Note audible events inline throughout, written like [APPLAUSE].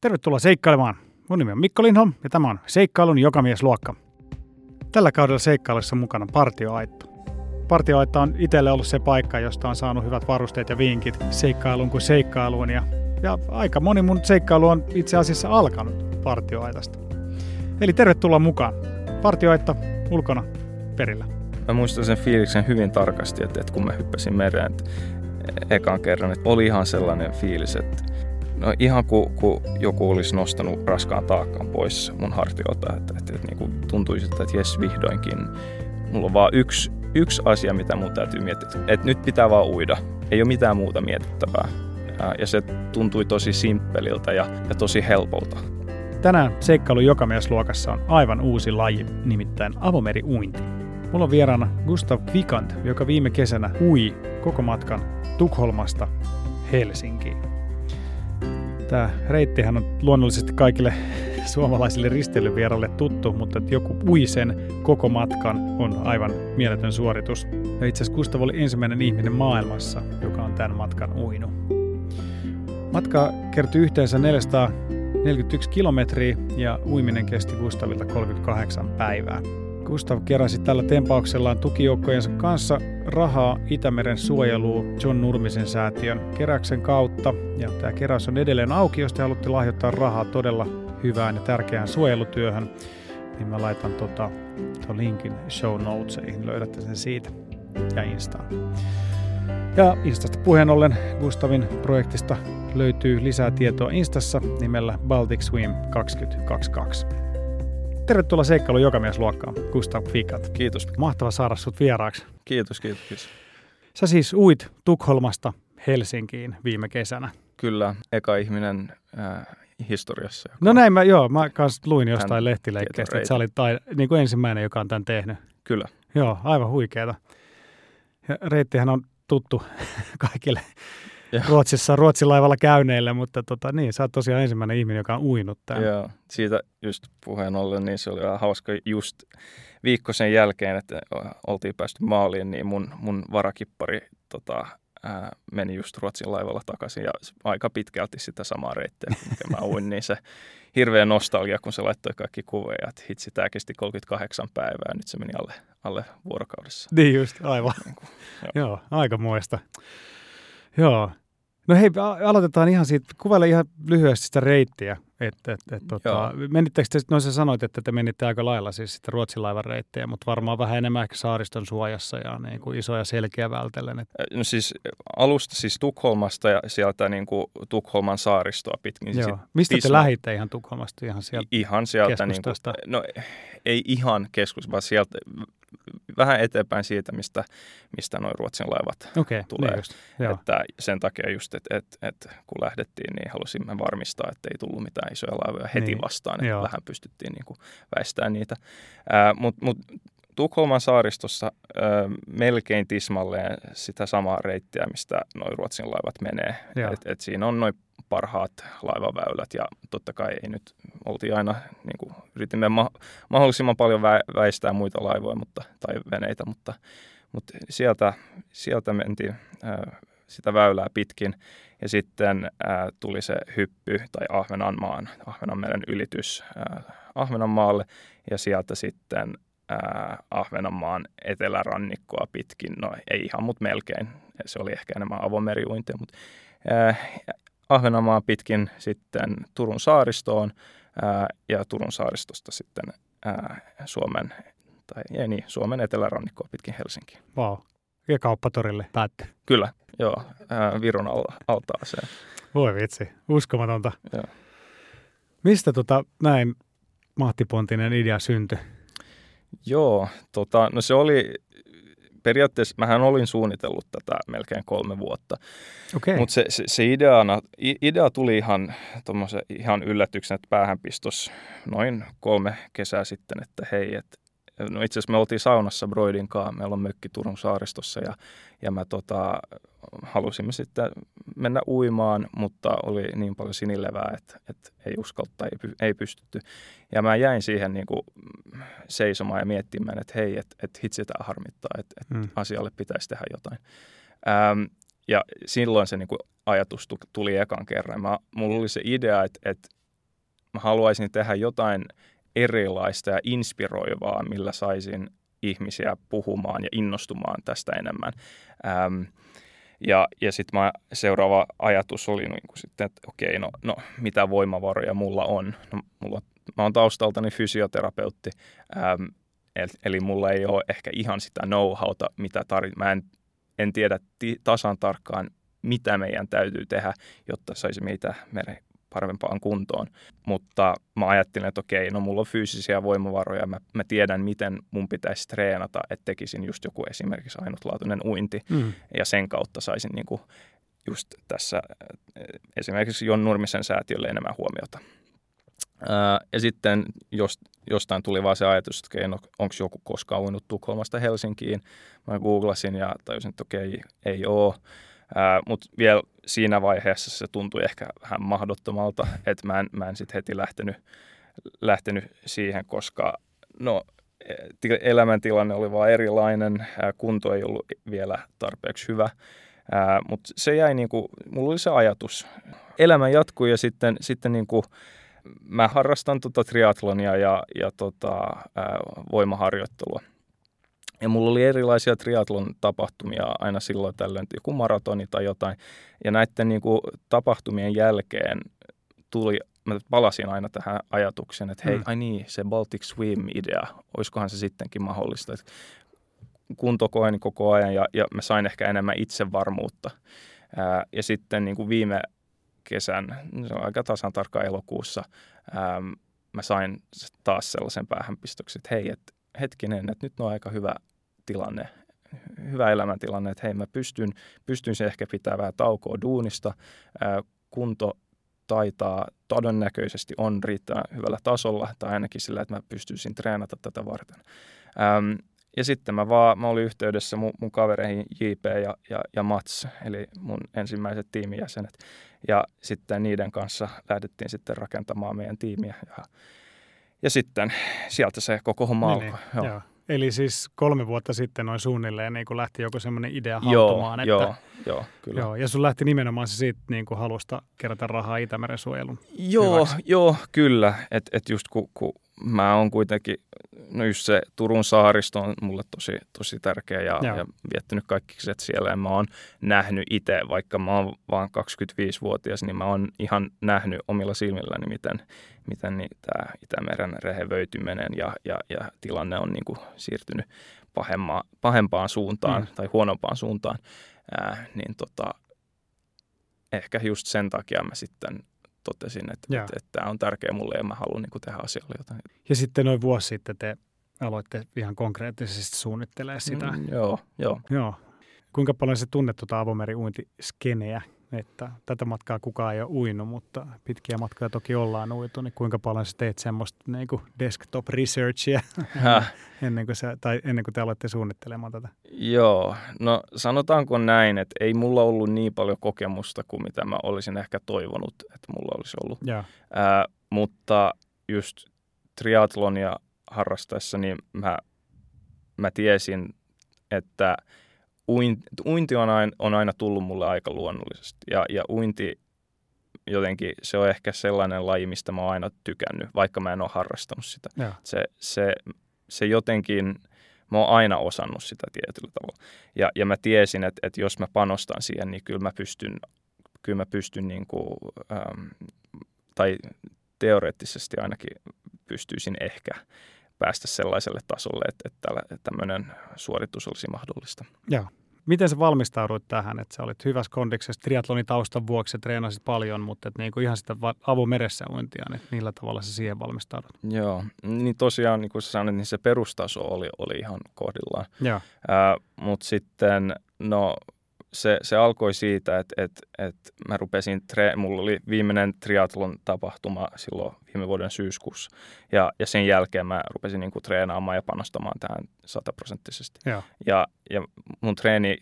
Tervetuloa seikkailemaan. Mun nimi on Mikko Lindholm ja tämä on Seikkailun jokamiesluokka. Tällä kaudella seikkailussa mukana partioaitto. Partioaitta on itselle ollut se paikka, josta on saanut hyvät varusteet ja vinkit seikkailuun kuin seikkailuun. Ja, ja aika moni mun seikkailu on itse asiassa alkanut partioaitasta. Eli tervetuloa mukaan. Partioaitta ulkona perillä. Mä muistan sen fiiliksen hyvin tarkasti, että, että kun mä hyppäsin mereen että ekan kerran, että oli ihan sellainen fiilis, että No ihan kuin ku joku olisi nostanut raskaan taakkaan pois mun hartioilta, että, että, että niin kuin tuntui siltä, että jes vihdoinkin. Mulla on vaan yksi, yksi asia, mitä mun täytyy miettiä, että nyt pitää vaan uida. Ei ole mitään muuta mietittävää. Ja se tuntui tosi simppeliltä ja, ja tosi helpolta. Tänään seikkailu jokamiesluokassa on aivan uusi laji, nimittäin avomeriuinti. Mulla on vieraana Gustav Vikant, joka viime kesänä ui koko matkan Tukholmasta Helsinkiin. Tämä reittihän on luonnollisesti kaikille [LAUGHS] suomalaisille risteilyvieraille tuttu, mutta että joku ui sen koko matkan on aivan mieletön suoritus. Ja itse asiassa Gustav oli ensimmäinen ihminen maailmassa, joka on tämän matkan uinut. Matka kertyi yhteensä 441 kilometriä ja uiminen kesti Gustavilta 38 päivää. Gustav keräsi tällä tempauksellaan tukijoukkojensa kanssa rahaa Itämeren suojeluun John Nurmisen säätiön keräyksen kautta. Ja tämä keräys on edelleen auki, jos te haluatte lahjoittaa rahaa todella hyvään ja tärkeään suojelutyöhön. Niin mä laitan tota, tuon linkin show notesiin, löydätte sen siitä ja Instaan. Ja Instasta puheen ollen Gustavin projektista löytyy lisää tietoa Instassa nimellä Baltic Swim 2022. Tervetuloa seikkailu jokamiesluokkaan, Gustav Fikat. Kiitos. Mahtava saada sut vieraaksi. Kiitos, kiitos, kiitos. Sä siis uit Tukholmasta Helsinkiin viime kesänä. Kyllä, eka ihminen äh, historiassa. No näin mä, joo, mä kans luin jostain lehtileikkeestä, että sä olit tai, niin kuin ensimmäinen, joka on tämän tehnyt. Kyllä. Joo, aivan huikeeta. Ja reittihän on tuttu [LAUGHS] kaikille ja. Ruotsissa Ruotsilaivalla käyneille, mutta tota, niin, sä oot tosiaan ensimmäinen ihminen, joka on uinut tämän. Joo, siitä just puheen ollen, niin se oli hauska just viikko sen jälkeen, että oltiin päästy maaliin, niin mun, mun varakippari tota, ää, meni just Ruotsin laivalla takaisin ja aika pitkälti sitä samaa reittiä, mikä mä uin, niin se hirveä nostalgia, kun se laittoi kaikki kuveja, että hitsi, tämä kesti 38 päivää, nyt se meni alle, alle vuorokaudessa. Niin just, aivan. Niin kuin, joo. joo, aika muista. Joo. No hei, aloitetaan ihan siitä, kuvaile ihan lyhyesti sitä reittiä. Et, et, et, tota, menittekö te, no sä sanoit, että te menitte aika lailla siis sitä Ruotsin laivan reittiä, mutta varmaan vähän enemmän ehkä saariston suojassa ja niin kuin isoja selkeä vältellen. Et. No siis alusta siis Tukholmasta ja sieltä niin kuin Tukholman saaristoa pitkin. Joo. Siis Mistä Tisma... te lähditte ihan Tukholmasta? Ihan sieltä, ihan sieltä niin kuin, no ei ihan keskus, vaan sieltä vähän eteenpäin siitä, mistä, mistä noin Ruotsin laivat okay, tulee. Niin just, että sen takia just, että et, et, kun lähdettiin, niin halusimme varmistaa, että ei tullut mitään isoja laivoja heti niin, vastaan, että joo. vähän pystyttiin niin kuin väistämään niitä. Mutta mut, Tukholman saaristossa ö, melkein tismalleen sitä samaa reittiä, mistä noin Ruotsin laivat menee. Et, et siinä on noin parhaat laivaväylät ja totta kai ei nyt, oltiin aina, niin kuin, yritimme ma- mahdollisimman paljon vä- väistää muita laivoja mutta, tai veneitä, mutta, mutta sieltä, sieltä mentiin ää, sitä väylää pitkin. Ja sitten ää, tuli se hyppy tai Ahvenanmaan, Ahvenanmeren ylitys ää, Ahvenanmaalle. Ja sieltä sitten ää, Ahvenanmaan etelärannikkoa pitkin, no ei ihan, mutta melkein, se oli ehkä enemmän avomeriuintia, mutta Ahvenanmaa pitkin sitten Turun saaristoon ää, ja Turun saaristosta sitten ää, Suomen, tai ei niin, Suomen etelärannikkoa pitkin Helsinkiin. Wow. Ja kauppatorille päätty. Kyllä, joo, ää, Virun al- altaaseen. Voi vitsi, uskomatonta. Joo. Mistä tota, näin mahtipontinen idea syntyi? Joo, tota, no se oli periaatteessa, mähän olin suunnitellut tätä melkein kolme vuotta. Okay. Mutta se, se, se ideana, idea tuli ihan, ihan yllätyksen, että päähän pistos noin kolme kesää sitten, että hei, että no itse asiassa me oltiin saunassa Broidin kanssa, meillä on mökki Turun saaristossa ja, ja mä tota, halusimme sitten mennä uimaan, mutta oli niin paljon sinilevää, että, että ei uskalta, ei, ei pystytty. Ja mä jäin siihen niin kuin seisomaan ja miettimään, että hei, että, että hitsi tämä harmittaa, että, että mm. asialle pitäisi tehdä jotain. Ähm, ja silloin se niin kuin ajatus tuli ekan kerran. Mä, mulla oli se idea, että, että mä haluaisin tehdä jotain erilaista ja inspiroivaa, millä saisin ihmisiä puhumaan ja innostumaan tästä enemmän. Ähm, ja, ja sitten seuraava ajatus oli niin kuin sitten, että okei, no, no mitä voimavaroja mulla on? No, mulla, mä oon taustaltani fysioterapeutti, ähm, eli, eli mulla ei ole ehkä ihan sitä know-howta, mitä tarvitaan. Mä en, en tiedä ti- tasan tarkkaan, mitä meidän täytyy tehdä, jotta saisi meitä meidän parempaan kuntoon. Mutta mä ajattelin, että okei, no mulla on fyysisiä voimavaroja, mä, mä tiedän, miten mun pitäisi treenata, että tekisin just joku esimerkiksi ainutlaatuinen uinti, mm. ja sen kautta saisin niin kuin just tässä esimerkiksi Jon Nurmisen säätiölle enemmän huomiota. Ää, ja sitten jos, jostain tuli vaan se ajatus, että okei, no, onko joku koskaan uinut Tukholmasta Helsinkiin. Mä googlasin ja tajusin, että okei, ei ole. Mutta vielä siinä vaiheessa se tuntui ehkä vähän mahdottomalta, että mä en, mä en sitten heti lähtenyt, lähtenyt siihen, koska no, e, elämäntilanne oli vaan erilainen, kunto ei ollut vielä tarpeeksi hyvä, mutta se jäi niin kuin, mulla oli se ajatus. Elämä jatkui ja sitten, sitten niin kuin, mä harrastan tota triatlonia ja, ja tota, voimaharjoittelua – ja mulla oli erilaisia triatlon tapahtumia aina silloin tällöin, joku maratoni tai jotain. Ja näiden niin kuin, tapahtumien jälkeen tuli, mä palasin aina tähän ajatukseen, että hei, mm. ai niin, se Baltic Swim-idea, olisikohan se sittenkin mahdollista. Että kunto koen koko ajan ja, ja mä sain ehkä enemmän itsevarmuutta. Ää, ja sitten niin kuin viime kesän, se on aika tasan tarkkaan elokuussa, ää, mä sain taas sellaisen päähänpistoksen, että hei, että hetkinen, että nyt on aika hyvä tilanne, hyvä elämäntilanne, että hei mä pystyn, pystyn se ehkä pitää vähän taukoa duunista, ää, kunto taitaa todennäköisesti on riittää hyvällä tasolla, tai ainakin sillä, että mä pystyisin treenata tätä varten. Ähm, ja sitten mä vaan, mä olin yhteydessä mun, mun kavereihin JP ja, ja, ja Mats, eli mun ensimmäiset tiimijäsenet. Ja sitten niiden kanssa lähdettiin sitten rakentamaan meidän tiimiä. Ja, ja sitten sieltä se koko homma niin, alkoi. Niin, joo. Joo. Eli siis kolme vuotta sitten noin suunnilleen niin lähti joku semmoinen idea hautumaan. Joo, että, joo, joo, kyllä. Joo, ja sun lähti nimenomaan se siitä niin kuin halusta kerätä rahaa Itämeren suojelun Joo, hyväksi. joo kyllä. Että et just kun, kun mä oon kuitenkin, no just se Turun saaristo on mulle tosi, tosi tärkeä ja, ja viettänyt kaikki se siellä. Ja mä oon nähnyt itse, vaikka mä oon vaan 25-vuotias, niin mä oon ihan nähnyt omilla silmilläni, miten, miten niin tämä Itämeren rehevöityminen ja, ja, ja tilanne on niin kuin siirtynyt pahemma, pahempaan suuntaan mm. tai huonompaan suuntaan. Ää, niin tota, ehkä just sen takia mä sitten totesin, että, että, että tämä on tärkeä mulle ja mä haluan niin kuin tehdä asialle jotain. Ja sitten noin vuosi sitten te aloitte ihan konkreettisesti suunnittelemaan sitä. Mm, joo, joo. joo. Kuinka paljon se tunnet tuota avomeri-uintiskeneä? Että tätä matkaa kukaan ei ole uinut, mutta pitkiä matkoja toki ollaan uitu, niin kuinka paljon sä teet semmoista niin kuin desktop researchia [LAUGHS] ennen, kuin sä, tai ennen kuin te aloitte suunnittelemaan tätä? Joo, no sanotaanko näin, että ei mulla ollut niin paljon kokemusta kuin mitä mä olisin ehkä toivonut, että mulla olisi ollut. Ää, mutta just triatlonia harrastaessa, niin mä, mä tiesin, että – uinti, uinti on, aina, on aina tullut mulle aika luonnollisesti. Ja, ja uinti jotenkin, se on ehkä sellainen laji, mistä mä oon aina tykännyt, vaikka mä en ole harrastanut sitä. Se, se, se jotenkin, mä oon aina osannut sitä tietyllä tavalla. Ja, ja mä tiesin, että, että jos mä panostan siihen, niin kyllä mä pystyn, kyllä mä pystyn niin kuin, ähm, tai teoreettisesti ainakin pystyisin ehkä päästä sellaiselle tasolle, että, että tämmöinen suoritus olisi mahdollista. Joo. Miten sä valmistauduit tähän, että sä olit hyvässä kondiksessa triatlonin taustan vuoksi, ja treenasit paljon, mutta että niin kuin ihan sitä avomeressä uintia, niin millä tavalla sä siihen valmistaudut? Joo, niin tosiaan niin kuin sä sanoit, niin se perustaso oli, oli ihan kohdillaan. Joo. Äh, mutta sitten, no se, se alkoi siitä, että, että, että mä rupesin, tre- mulla oli viimeinen triathlon tapahtuma silloin viime vuoden syyskuussa. Ja, ja sen jälkeen mä rupesin niin kuin treenaamaan ja panostamaan tähän sataprosenttisesti. Ja, ja mun treeni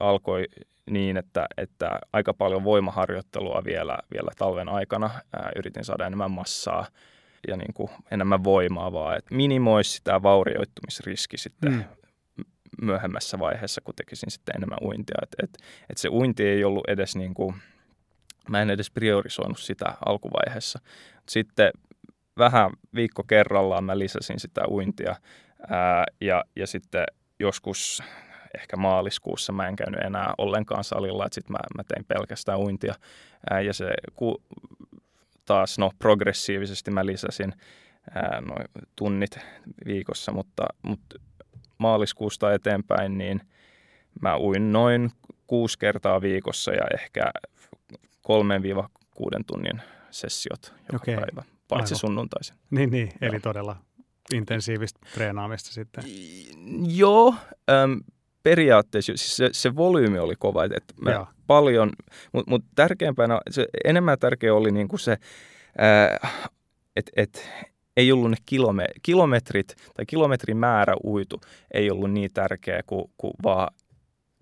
alkoi niin, että, että aika paljon voimaharjoittelua vielä, vielä talven aikana. Ää, yritin saada enemmän massaa ja niin kuin enemmän voimaa vaan, että minimoisi sitä vaurioittumisriski sitten mm myöhemmässä vaiheessa, kun tekisin sitten enemmän uintia. Et, et, et se uinti ei ollut edes niin kuin, mä en edes priorisoinut sitä alkuvaiheessa. Sitten vähän viikko kerrallaan mä lisäsin sitä uintia ää, ja, ja sitten joskus ehkä maaliskuussa mä en käynyt enää ollenkaan salilla, että sitten mä, mä tein pelkästään uintia ää, ja se ku, taas no progressiivisesti mä lisäsin noin tunnit viikossa, mutta, mutta maaliskuusta eteenpäin niin mä uin noin kuusi kertaa viikossa ja ehkä kolmeen viiva kuuden tunnin sessiot joka okay. päivä, paitsi Aivan. sunnuntaisin. Niin, niin. eli todella intensiivistä treenaamista sitten. Joo, äm, periaatteessa siis se, se volyymi oli kova, että mä paljon, mutta mut tärkeämpänä, se enemmän tärkeä oli niinku se, että et, ei ollut ne kilome, kilometrit tai kilometrin määrä uitu ei ollut niin tärkeä kuin, kuin vaan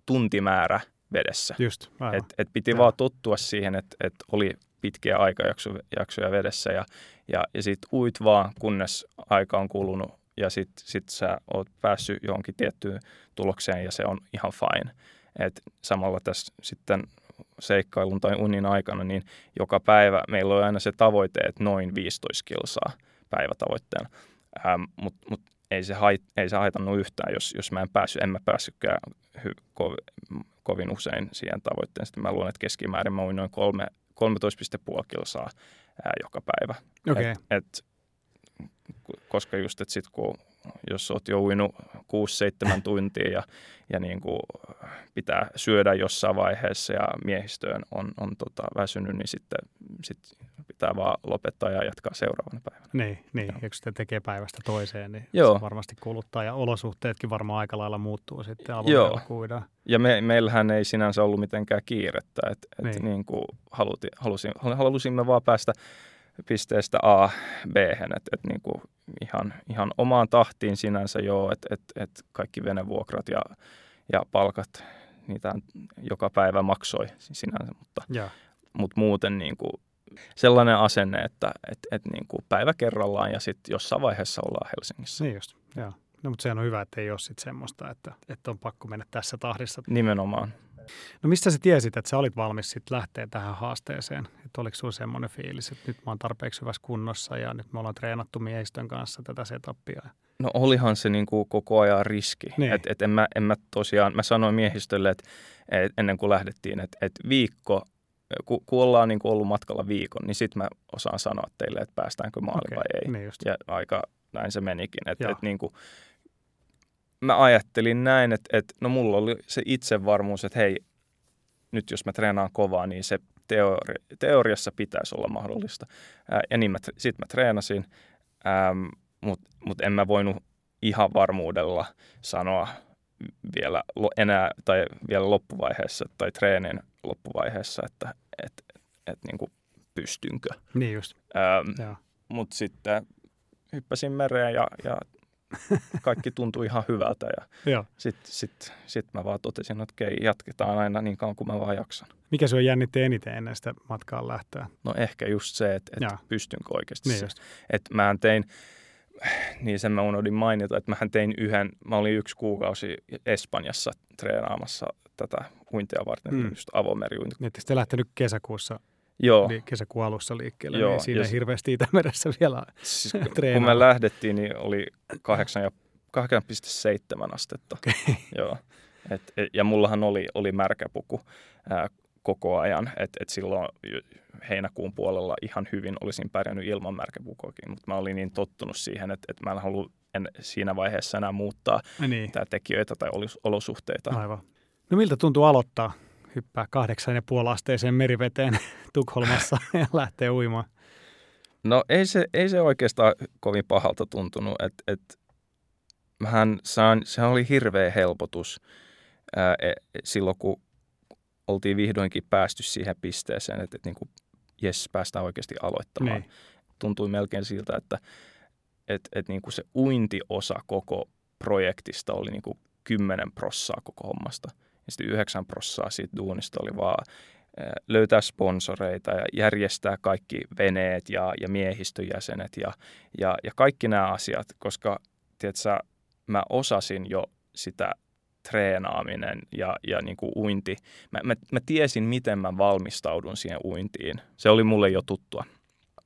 tuntimäärä vedessä. Just, et, et piti ja. vaan tottua siihen, että et oli pitkiä aikajaksoja vedessä ja, ja, ja sitten uit vaan, kunnes aika on kulunut ja sitten sit sä oot päässyt johonkin tiettyyn tulokseen ja se on ihan fine. Et samalla tässä sitten seikkailun tai unin aikana, niin joka päivä meillä on aina se tavoite, että noin 15 kilsaa päivätavoitteena. Ähm, Mutta mut ei, se hait, ei se haitannut yhtään, jos, jos mä en päässyt, en mä päässytkään hy, ko, kovin usein siihen tavoitteen. Sitten mä luulen, että keskimäärin mä noin kolme, 13,5 kilsaa ää, joka päivä. Okay. Et, et, koska just, että sit kun jos olet jo uinut 6-7 tuntia ja, ja niin kuin pitää syödä jossain vaiheessa ja miehistöön on, on tota väsynyt, niin sitten sit pitää vaan lopettaa ja jatkaa seuraavana päivänä. Niin, niin. ja kun sitä tekee päivästä toiseen, niin Joo. se varmasti kuluttaa ja olosuhteetkin varmaan aika lailla muuttuu sitten avoimella kuidaan. Ja me, meillähän ei sinänsä ollut mitenkään kiirettä, että niin. et niin kuin haluti, halusin, halusimme vaan päästä pisteestä A B, että et niin kuin ihan, ihan omaan tahtiin sinänsä joo, että et, et kaikki venevuokrat ja, ja palkat, niitä joka päivä maksoi sinänsä, mutta, ja. mutta muuten niin kuin sellainen asenne, että et, et niin kuin päivä kerrallaan ja sitten jossain vaiheessa ollaan Helsingissä. Niin just, joo. No, mutta sehän on hyvä, että ei ole sitten semmoista, että, että on pakko mennä tässä tahdissa. Nimenomaan. No mistä sä tiesit, että sä olit valmis sitten lähteä tähän haasteeseen? Että oliko sulla semmoinen fiilis, että nyt mä oon tarpeeksi hyvässä kunnossa ja nyt me ollaan treenattu miehistön kanssa tätä setupia? No olihan se niin kuin koko ajan riski. Niin. Et, et en, mä, en mä tosiaan, mä sanoin miehistölle, että et ennen kuin lähdettiin, että et viikko, kun, kun ollaan niin kuin ollut matkalla viikon, niin sitten mä osaan sanoa teille, että päästäänkö maali okay. vai ei. Niin just. Ja aika näin se menikin. Että et niin kuin, mä ajattelin näin, että, että no mulla oli se itsevarmuus, että hei, nyt jos mä treenaan kovaa, niin se teori, teoriassa pitäisi olla mahdollista. Ää, ja niin sitten mä treenasin, mutta mut en mä voinut ihan varmuudella sanoa vielä enää tai vielä loppuvaiheessa tai treenin loppuvaiheessa, että et, et, niin kuin pystynkö. Niin just. Mutta sitten hyppäsin mereen ja, ja kaikki tuntui ihan hyvältä ja sitten sit, sit mä vaan totesin, että okei, jatketaan aina niin kauan kuin mä vaan jaksan. Mikä se on jännitti eniten ennen sitä matkaan lähtöä? No ehkä just se, että, että pystynkö oikeasti niin se. Että mä tein, niin sen mä unohdin mainita, että mä tein yhden, mä olin yksi kuukausi Espanjassa treenaamassa tätä uintia varten, mm. just avomeriuintia. Niin, te lähtenyt kesäkuussa Joo. Eli kesäkuun alussa liikkeelle, Joo, niin siinä ja hirveästi Itämeressä vielä siis, Kun me lähdettiin, niin oli 8,7 astetta. Okay. [LAUGHS] Joo. Et, et, ja mullahan oli, oli märkäpuku ää, koko ajan, että et silloin heinäkuun puolella ihan hyvin olisin pärjännyt ilman märkäpukoakin, mutta mä olin niin tottunut siihen, että, että mä en halua en siinä vaiheessa enää muuttaa niin. tekijöitä tai olosuhteita. Aivan. No miltä tuntuu aloittaa hyppää kahdeksan ja puoli asteeseen meriveteen [LAUGHS] Tukholmassa [LAUGHS] ja lähtee uimaan? No ei se, ei se oikeastaan kovin pahalta tuntunut. Et, et, mähän saan, se oli hirveä helpotus ää, e, silloin, kun oltiin vihdoinkin päästy siihen pisteeseen, että, et niin kuin, jes, päästään oikeasti aloittamaan. Niin. Tuntui melkein siltä, että et, et niin kuin se uintiosa koko projektista oli niin kuin 10 prossaa koko hommasta – ja sitten 9 prossaa siitä duunista oli vaan löytää sponsoreita ja järjestää kaikki veneet ja, ja miehistöjäsenet ja, ja, ja kaikki nämä asiat, koska tiedätkö, mä osasin jo sitä treenaaminen ja, ja niin kuin uinti. Mä, mä, mä tiesin, miten mä valmistaudun siihen uintiin. Se oli mulle jo tuttua.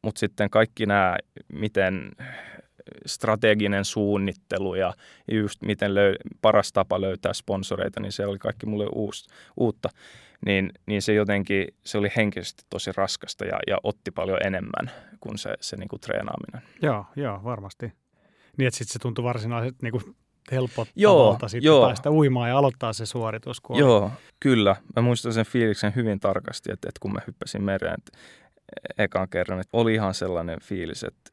mutta sitten kaikki nämä, miten strateginen suunnittelu ja just miten löy- paras tapa löytää sponsoreita, niin se oli kaikki mulle uus, uutta. Niin, niin se jotenkin, se oli henkisesti tosi raskasta ja, ja otti paljon enemmän kuin se, se niin kuin treenaaminen. Joo, joo, varmasti. Niin, että sitten se tuntui varsinaisesti niin kuin helpottavalta sitten joo. päästä uimaan ja aloittaa se suoritus. Kun joo, oli. kyllä. Mä muistan sen fiiliksen hyvin tarkasti, että, että kun mä hyppäsin mereen että ekan kerran, että oli ihan sellainen fiilis, että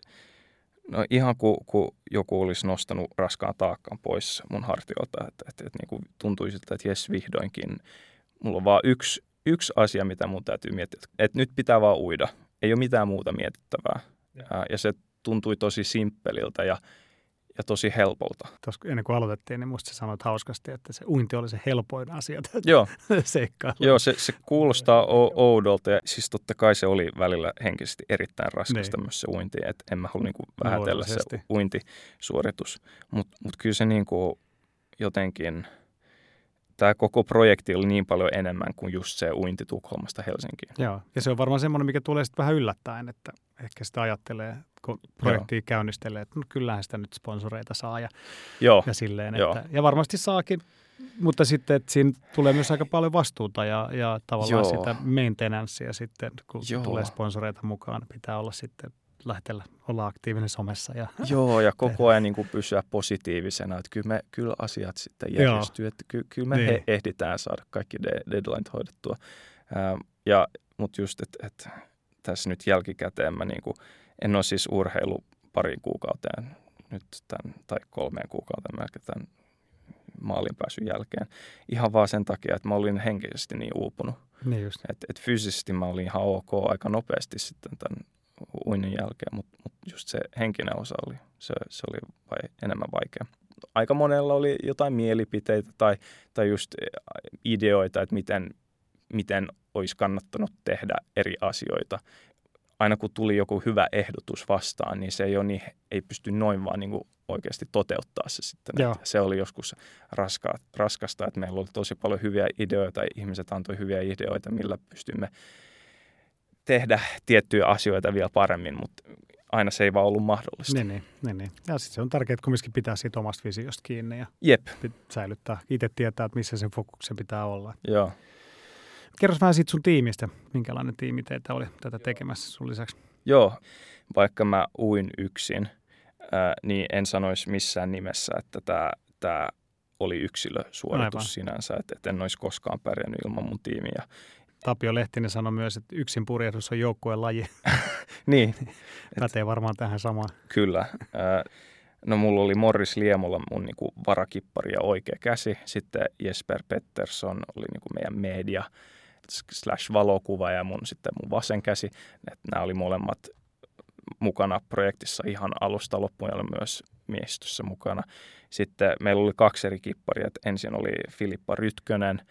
no ihan kuin, ku joku olisi nostanut raskaan taakkaan pois mun hartiolta, että, että, että niin kuin tuntui siltä, että jes vihdoinkin, mulla on vaan yksi, yksi asia, mitä mun täytyy miettiä, että nyt pitää vaan uida, ei ole mitään muuta mietittävää. Ja, ja se tuntui tosi simppeliltä ja ja tosi helpolta. Tuossa ennen kuin aloitettiin, niin musta sanoit hauskasti, että se uinti oli se helpoin asia Joo. [LAUGHS] seikkailu. Joo, se, se kuulostaa o- oudolta ja siis totta kai se oli välillä henkisesti erittäin raskasta niin. myös se uinti, että en mä halua niin vähätellä se uintisuoritus, mutta mut kyllä se niin kuin jotenkin – tämä koko projekti oli niin paljon enemmän kuin just se uinti Tukholmasta Helsinkiin. Joo, ja se on varmaan semmoinen, mikä tulee sitten vähän yllättäen, että ehkä sitä ajattelee, kun projekti Joo. käynnistelee, että no, kyllähän sitä nyt sponsoreita saa ja, Joo. ja silleen. Että, ja varmasti saakin, mutta sitten että siinä tulee myös aika paljon vastuuta ja, ja tavallaan Joo. sitä maintenancea sitten, kun Joo. tulee sponsoreita mukaan, pitää olla sitten lähetellä, olla aktiivinen somessa. Ja [LAUGHS] Joo, ja koko ajan niin kuin pysyä positiivisena, että kyllä, me, kyllä asiat sitten järjestyy, että ky, kyllä me niin. ehditään saada kaikki de- deadline hoidettua. Ähm, ja, mutta just, että et, tässä nyt jälkikäteen mä niin kuin, en ole siis urheilu pari kuukauteen nyt tämän, tai kolmeen kuukauteen melkein tämän maalin pääsyn jälkeen. Ihan vaan sen takia, että mä olin henkisesti niin uupunut. Niin just. Et, et fyysisesti mä olin ihan ok aika nopeasti sitten tämän uinnin jälkeen, mutta mut just se henkinen osa oli, se, se oli vai, enemmän vaikea. Aika monella oli jotain mielipiteitä tai, tai just ideoita, että miten, miten olisi kannattanut tehdä eri asioita. Aina kun tuli joku hyvä ehdotus vastaan, niin se ei, ole niin, ei pysty noin vaan niin kuin oikeasti toteuttaa se sitten. Se oli joskus raska, raskasta, että meillä oli tosi paljon hyviä ideoita, ihmiset antoi hyviä ideoita, millä pystymme tehdä tiettyjä asioita vielä paremmin, mutta aina se ei vaan ollut mahdollista. Niin, niin, niin, niin. Ja sitten se on tärkeää, että kumminkin pitää siitä omasta visiosta kiinni ja Jep. säilyttää. Itse tietää, että missä sen fokuksen pitää olla. Joo. Kerro vähän siitä sun tiimistä. Minkälainen tiimi teitä oli tätä tekemässä sun lisäksi? Joo, vaikka mä uin yksin, ää, niin en sanoisi missään nimessä, että tämä, tämä oli yksilösuoritus Aivan. sinänsä, että, että en olisi koskaan pärjännyt ilman mun tiimiä. Tapio Lehtinen sanoi myös, että yksin purjehdus on joukkueen laji. [LAUGHS] niin. [LAUGHS] Pätee varmaan tähän samaan. Kyllä. No mulla oli Morris Liemola mun niinku varakippari ja oikea käsi. Sitten Jesper Pettersson oli niinku meidän media slash valokuva ja mun sitten mun vasen käsi. nämä oli molemmat mukana projektissa ihan alusta loppuun ja myös miehistössä mukana. Sitten meillä oli kaksi eri kipparia. Ensin oli Filippa Rytkönen,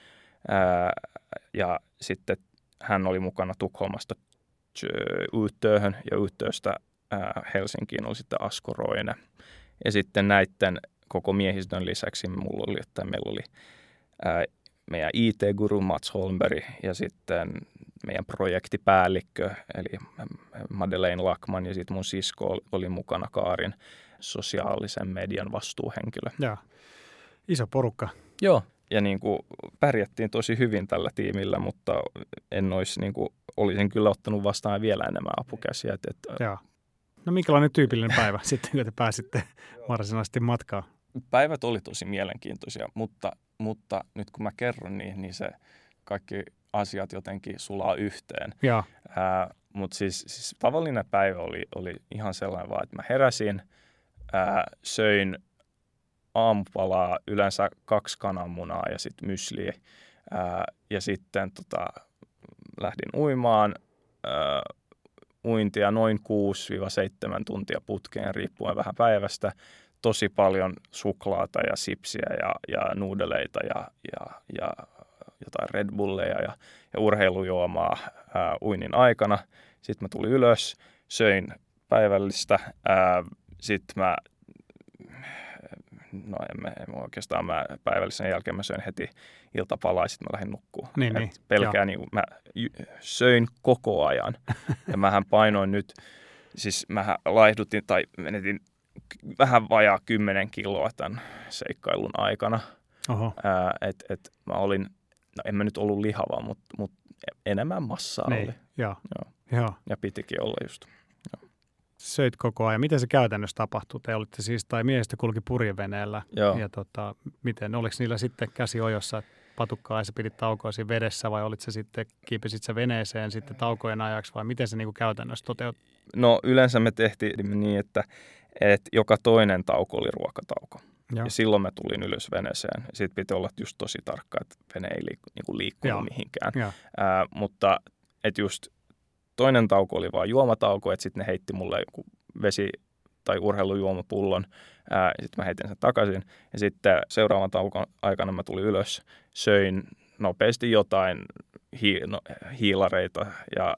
ää, ja sitten hän oli mukana Tukholmasta Yyttööhön ja Yyttööstä Helsinkiin oli sitten Asko Roine. Ja sitten näiden koko miehistön lisäksi mulla oli, että meillä oli ää, meidän IT-guru Mats Holmberg ja sitten meidän projektipäällikkö eli Madeleine Lackman ja sitten mun sisko oli mukana Kaarin sosiaalisen median vastuuhenkilö. Joo. Iso porukka. Joo, ja niin kuin pärjättiin tosi hyvin tällä tiimillä, mutta en olisi, niin kuin, olisin kyllä ottanut vastaan vielä enemmän apukäsiä. Että, että, Joo. No minkälainen tyypillinen päivä [LAUGHS] sitten, kun te pääsitte varsinaisesti matkaan? Päivät oli tosi mielenkiintoisia, mutta, mutta nyt kun mä kerron niin, niin se kaikki asiat jotenkin sulaa yhteen. Mutta siis, siis tavallinen päivä oli, oli ihan sellainen vaan, että mä heräsin, ää, söin aamupalaa, yleensä kaksi kananmunaa ja sitten mysliä. Ää, ja sitten tota, lähdin uimaan, ää, uintia noin 6-7 tuntia putkeen riippuen vähän päivästä. Tosi paljon suklaata ja sipsiä ja, ja nuudeleita ja, ja, ja jotain Red Bulleja ja, ja urheilujuomaa ää, uinnin aikana. Sitten mä tulin ylös, söin päivällistä. Sitten mä no en, en oikeastaan mä päivällisen jälkeen mä söin heti iltapalaa ja sitten mä lähdin nukkuu. Niin, niin. Pelkää niin, mä söin koko ajan ja mähän painoin nyt siis mä laihdutin tai menetin vähän vajaa 10 kiloa tämän seikkailun aikana. Oho. Ää, et, et mä olin, no en mä nyt ollut lihava, mutta mut enemmän massaa niin. oli. Joo. Joo. Joo. Ja pitikin olla just. Söit koko ajan. Miten se käytännössä tapahtui? Te olitte siis, tai miehistä kulki purjeveneellä. Joo. Ja tota, miten, oliko niillä sitten käsi ojossa patukkaa ja sä pidit taukoa siinä vedessä vai olit se sitten, kiipesit sä veneeseen sitten taukojen ajaksi vai miten se niin kuin käytännössä toteutui? No yleensä me tehtiin niin, että, että joka toinen tauko oli ruokatauko. Joo. Ja silloin mä tulin ylös veneeseen. Sitten piti olla just tosi tarkka, että vene ei liiku, niin liikkunut Joo. mihinkään. Joo. Ää, mutta et just toinen tauko oli vaan juomatauko, että sitten ne heitti mulle joku vesi- tai urheilujuomapullon. Sitten mä heitin sen takaisin. Ja sitten seuraavan taukon aikana mä tulin ylös, söin nopeasti jotain hi- no, hiilareita ja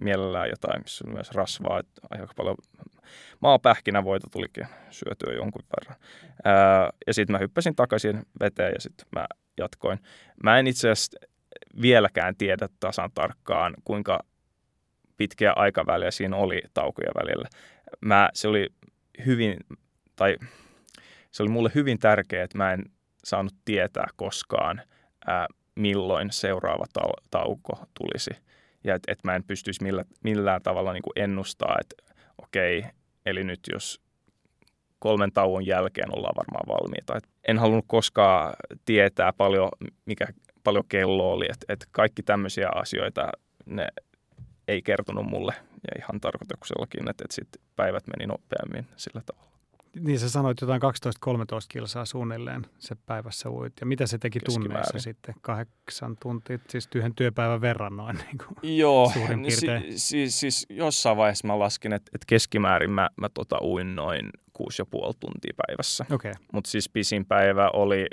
mielellään jotain, missä oli myös rasvaa. että Aika paljon maapähkinävoita tulikin syötyä jonkun verran. Ää, ja sitten mä hyppäsin takaisin veteen ja sitten mä jatkoin. Mä en itse asiassa vieläkään tiedä tasan tarkkaan, kuinka pitkiä aikaväliä siinä oli taukoja välillä. Mä, se oli hyvin, tai se oli mulle hyvin tärkeää, että mä en saanut tietää koskaan, ää, milloin seuraava tau- tauko tulisi. Ja että et mä en pystyisi millä, millään tavalla niin kuin ennustaa, että okei, eli nyt jos kolmen tauon jälkeen ollaan varmaan valmiita. Et en halunnut koskaan tietää paljon, mikä paljon kello oli. että et kaikki tämmöisiä asioita, ne ei kertonut mulle ja ihan tarkoituksellakin, että et sitten päivät meni nopeammin sillä tavalla. Niin sä sanoit jotain 12-13 kilsaa suunnilleen se päivässä uit. Ja mitä se teki tunneissa sitten? Kahdeksan tuntia, siis yhden työpäivän verran noin. [LAUGHS] Niin kuin. Joo, Suurin niin si- piirtein. siis, siis jossain vaiheessa mä laskin, että, että keskimäärin mä, mä tota uin noin 6,5 tuntia päivässä. Okei, okay. Mutta siis pisin päivä oli,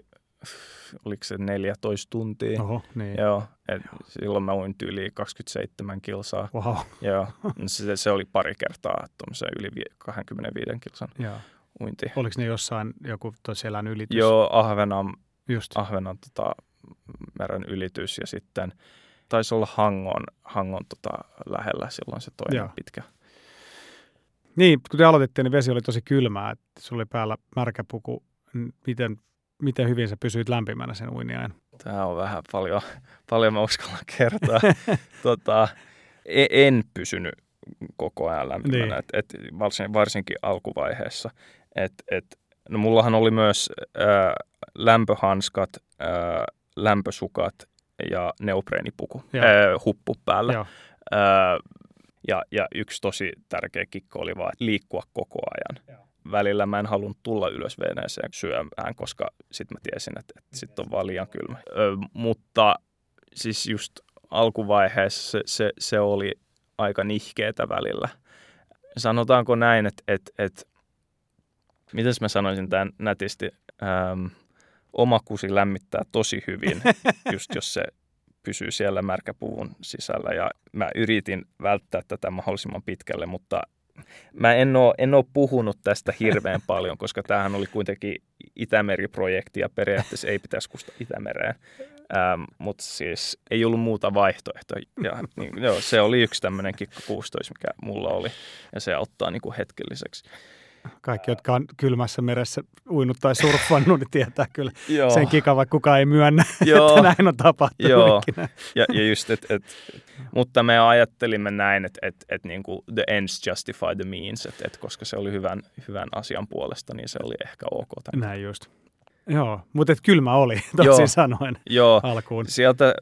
oliko se 14 tuntia? oho, niin. Joo, et silloin mä uin yli 27 kilsaa. Wow. Joo, [LAUGHS] se, se oli pari kertaa tuommoisen yli vi- 25 kilsan Joo. uinti. Oliko ne jossain joku selän ylitys? Joo, Ahvenan, Just. Ahvenan tota, meren ylitys ja sitten taisi olla Hangon, Hangon tota, lähellä silloin se toinen Joo. pitkä. Niin, kun te aloititte, niin vesi oli tosi kylmää. Että sulla oli päällä märkä puku. Miten, miten hyvin sä pysyit lämpimänä sen uiniajan? Tämä on vähän paljon, [LAUGHS] paljon mä uskallan kertoa. [LAUGHS] tota, e- en pysynyt koko ajan lämpimänä, Niin. et, et varsin, varsinkin alkuvaiheessa. Et, et, no mullahan oli myös ää, lämpöhanskat, ää, lämpösukat ja neopreenipuku, ää, huppu päällä. Joo. Ää, ja, ja yksi tosi tärkeä kikko oli vaan liikkua koko ajan. Joo. Välillä mä en halunnut tulla ylös veneeseen syömään, koska sitten mä tiesin, että, että sitten on vaan liian kylmä. Ö, mutta siis just alkuvaiheessa se, se, se oli aika nihkeetä välillä. Sanotaanko näin, että, että, että mitäs mä sanoisin tämän nätisti, ähm, oma kusi lämmittää tosi hyvin, [LAUGHS] just jos se pysyy siellä märkäpuvun sisällä. Ja mä yritin välttää tätä mahdollisimman pitkälle, mutta mä en ole, en ole puhunut tästä hirveän paljon, koska tämähän oli kuitenkin Itämeri-projekti ja periaatteessa ei pitäisi kustaa Itämereen. Ähm, mutta siis ei ollut muuta vaihtoehtoa. Ja, niin, joo, se oli yksi tämmöinen kikka 16, mikä mulla oli. Ja se auttaa niin kuin hetkelliseksi. Kaikki, jotka on kylmässä meressä uinut tai surffannut, niin tietää kyllä Joo, sen kikan, vaikka kukaan ei myönnä, Joo. että näin on tapahtunut Joo. ikinä. ja, ja just, et, et, mutta me ajattelimme näin, että et, et niinku the ends justify the means, että et koska se oli hyvän, hyvän asian puolesta, niin se oli ehkä ok. Tämän. Näin just. Joo, mutta et kylmä oli, [LAUGHS] tosin sanoen Joo, alkuun. sieltä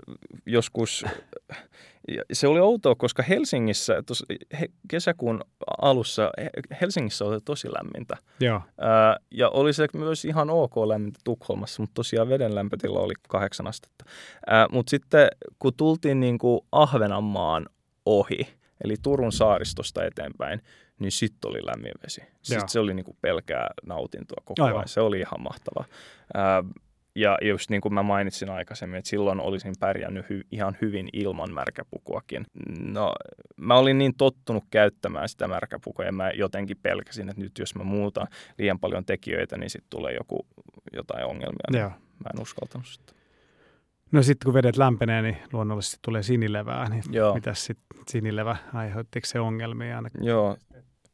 joskus, se oli outoa, koska Helsingissä, tos, he, kesäkuun alussa He- Helsingissä oli tosi lämmintä. Joo, Ää, ja oli se myös ihan ok lämmintä Tukholmassa, mutta tosiaan veden lämpötila oli kahdeksan astetta. Mutta sitten kun tultiin niin kuin Ahvenanmaan ohi, eli Turun saaristosta eteenpäin, niin sitten oli lämmin vesi. Sitten se oli niin kuin pelkää nautintoa koko Aivan. ajan. Se oli ihan mahtava. Ää, ja just niin kuin mä mainitsin aikaisemmin, että silloin olisin pärjännyt hy- ihan hyvin ilman märkäpukuakin. No, mä olin niin tottunut käyttämään sitä märkäpukua ja mä jotenkin pelkäsin, että nyt jos mä muutan liian paljon tekijöitä, niin sitten tulee joku, jotain ongelmia. joo. Mä en uskaltanut sitä. No sitten kun vedet lämpenee, niin luonnollisesti tulee sinilevää, niin Joo. mitä sitten sinilevä, aiheuttiko se ongelmia? Ainakin? Joo,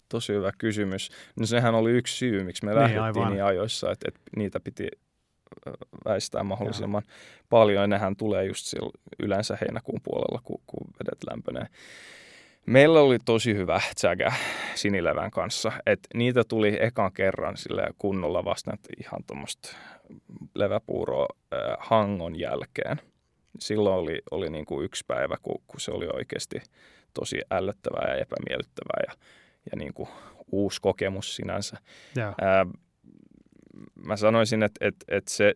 tosi hyvä kysymys. No sehän oli yksi syy, miksi me niin, lähdettiin aivan. niin ajoissa, että, että niitä piti väistää mahdollisimman Joo. paljon. Ja nehän tulee just yleensä heinäkuun puolella, kun, kun vedet lämpenee. Meillä oli tosi hyvä tsägä sinilevän kanssa, että niitä tuli ekan kerran sille kunnolla vasta ihan tuommoista leväpuuroa äh, hangon jälkeen. Silloin oli, oli niin kuin yksi päivä, kun, kun se oli oikeasti tosi ällöttävää ja epämiellyttävää ja, ja niin kuin uusi kokemus sinänsä. Ää, mä sanoisin, että, että, että se,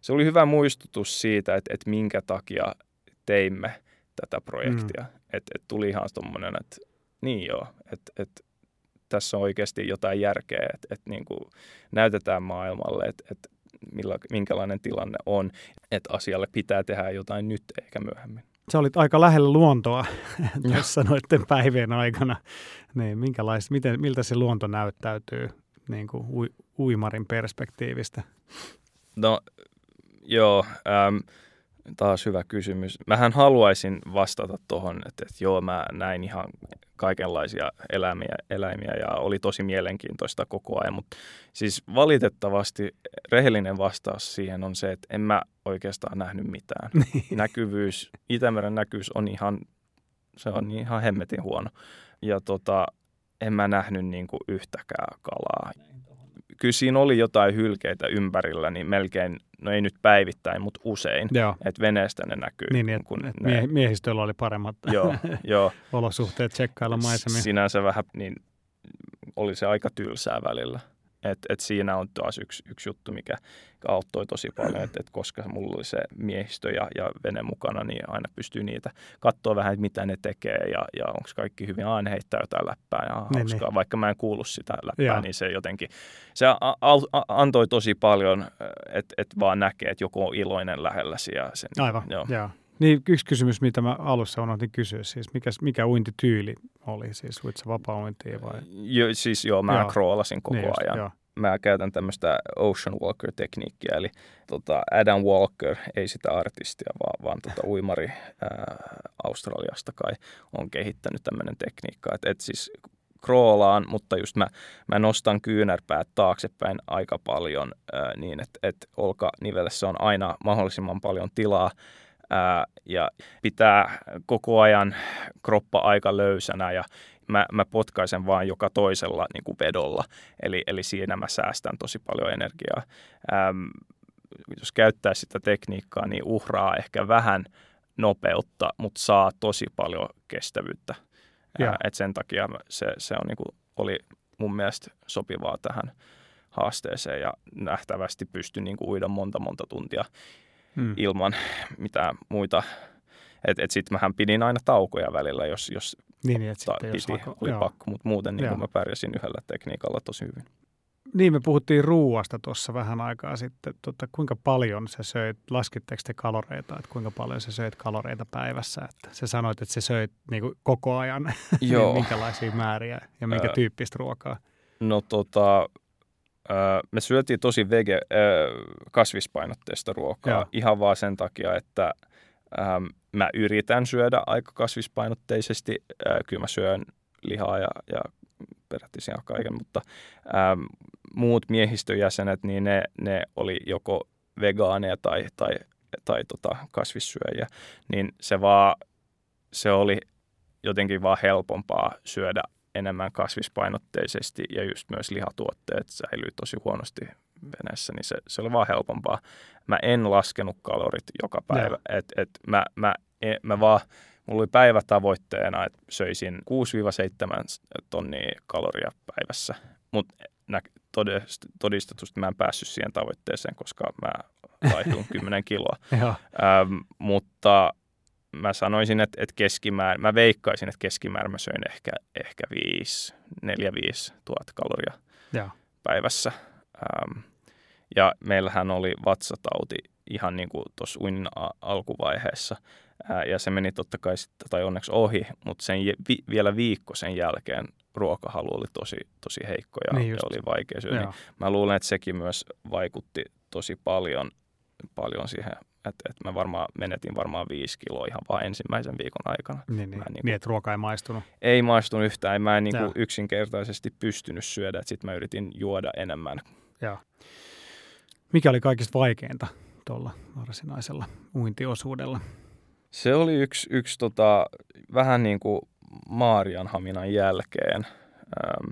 se oli hyvä muistutus siitä, että, että minkä takia teimme tätä projektia. Mm. Että, että tuli ihan tuommoinen, että niin joo, että, että tässä on oikeasti jotain järkeä, että, että niin kuin näytetään maailmalle, että, että millä, minkälainen tilanne on, että asialle pitää tehdä jotain nyt eikä myöhemmin. Sä olit aika lähellä luontoa [LAUGHS] tuossa noiden päivien aikana. Niin, miten, miltä se luonto näyttäytyy niin kuin uimarin perspektiivistä? No joo, ähm, taas hyvä kysymys. Mähän haluaisin vastata tuohon, että, että joo, mä näin ihan kaikenlaisia eläimiä, eläimiä ja oli tosi mielenkiintoista koko ajan, mutta siis valitettavasti rehellinen vastaus siihen on se, että en mä oikeastaan nähnyt mitään. [LAUGHS] Niin. Näkyvyys, Itämeren näkyvyys on ihan, se on ihan hemmetin huono ja tota, en mä nähnyt niin kuin yhtäkään kalaa kyllä siinä oli jotain hylkeitä ympärillä, niin melkein, no ei nyt päivittäin, mutta usein, että veneestä ne näkyy. Niin, niin kun et ne, miehistöllä oli paremmat [LAUGHS] joo, joo. [LAUGHS] olosuhteet tsekkailla maisemia. Sinänsä vähän, niin oli se aika tylsää välillä. Et, et siinä on taas yksi, yksi juttu, mikä auttoi tosi paljon, että et koska mulla oli se miehistö ja, ja vene mukana, niin aina pystyy niitä katsoa vähän, että mitä ne tekee ja, ja onko kaikki hyvin. Aina heittää jotain läppää ja niin, hauskaa. Niin. Vaikka mä en kuulu sitä läppää, ja. niin se jotenkin, se a, a, antoi tosi paljon, että et vaan näkee, että joku on iloinen lähelläsi. Ja sen, Aivan, joo. joo. Niin yksi kysymys, mitä mä alussa unohdin kysyä, siis mikä, mikä uintityyli oli, siis uitsa vapaa vai? Jo, siis joo, mä joo. kroolasin koko niin just, ajan. Joo. Mä käytän tämmöistä Ocean Walker-tekniikkiä, eli tota Adam Walker, ei sitä artistia, vaan, vaan tota uimari ää, Australiasta kai on kehittänyt tämmöinen tekniikka. Että et siis kroolaan, mutta just mä, mä nostan kyynärpäät taaksepäin aika paljon ää, niin, että et olkanivelessä on aina mahdollisimman paljon tilaa ää, ja pitää koko ajan kroppa aika löysänä ja mä, mä potkaisen vaan joka toisella niin kuin vedolla. Eli, eli siinä mä säästän tosi paljon energiaa. Ähm, jos käyttää sitä tekniikkaa, niin uhraa ehkä vähän nopeutta, mutta saa tosi paljon kestävyyttä. Ja. et sen takia se, se on, niin kuin, oli mun mielestä sopivaa tähän haasteeseen ja nähtävästi pystyn niin kuin uida monta monta tuntia hmm. ilman mitään muita. Että et sitten mähän pidin aina taukoja välillä, jos, jos niin, että ta, piti, lako, oli joo. pakko, mutta muuten niin mä pärjäsin yhdellä tekniikalla tosi hyvin. Niin, me puhuttiin ruuasta tuossa vähän aikaa sitten. Tota, kuinka paljon sä söit, laskitteko te kaloreita, että kuinka paljon sä söit kaloreita päivässä? Että sä sanoit, että sä söit niin kuin koko ajan, [LAUGHS] niin Joo. minkälaisia määriä ja minkä äh, tyyppistä ruokaa? No tota, me syötiin tosi vege, kasvispainotteista ruokaa Joo. ihan vaan sen takia, että ähm, mä yritän syödä aika kasvispainotteisesti. Äh, kyllä mä syön lihaa ja, ja periaatteessa kaiken, mutta ähm, muut miehistöjäsenet, niin ne, ne oli joko vegaaneja tai, tai, tai tota kasvissyöjiä, niin se vaan, se oli jotenkin vaan helpompaa syödä enemmän kasvispainotteisesti ja just myös lihatuotteet säilyy tosi huonosti veneessä, niin se, se oli vaan helpompaa. Mä en laskenut kalorit joka päivä. Et, et mä, mä, e, mä vaan, mulla oli päivätavoitteena, että söisin 6-7 tonnia kaloria päivässä, mutta todistetusti mä en päässyt siihen tavoitteeseen, koska mä laihduin 10 [LAUGHS] kiloa. ähm, mutta mä sanoisin, että, että keskimäärin, mä veikkaisin, että keskimäärin mä söin ehkä, ehkä 5, 4-5 tuhat kaloria ja. päivässä. Ähm, ja meillähän oli vatsatauti ihan niin kuin tuossa uinnin alkuvaiheessa. Ää, ja se meni totta kai sitten, tai onneksi ohi, mutta sen vi, vielä viikko sen jälkeen ruokahalu oli tosi, tosi heikko ja, niin ja oli vaikea syödä. Niin mä luulen, että sekin myös vaikutti tosi paljon, paljon siihen että et mä varmaan menetin varmaan viisi kiloa ihan vaan ensimmäisen viikon aikana. Niin, niin, niin, niin että ruoka ei maistunut. Ei maistunut yhtään, mä en niin kuin yksinkertaisesti pystynyt syödä, että sitten mä yritin juoda enemmän. Joo. Mikä oli kaikista vaikeinta tuolla varsinaisella uintiosuudella? Se oli yksi, yksi tota, vähän niin kuin Maarianhaminan jälkeen. Ähm,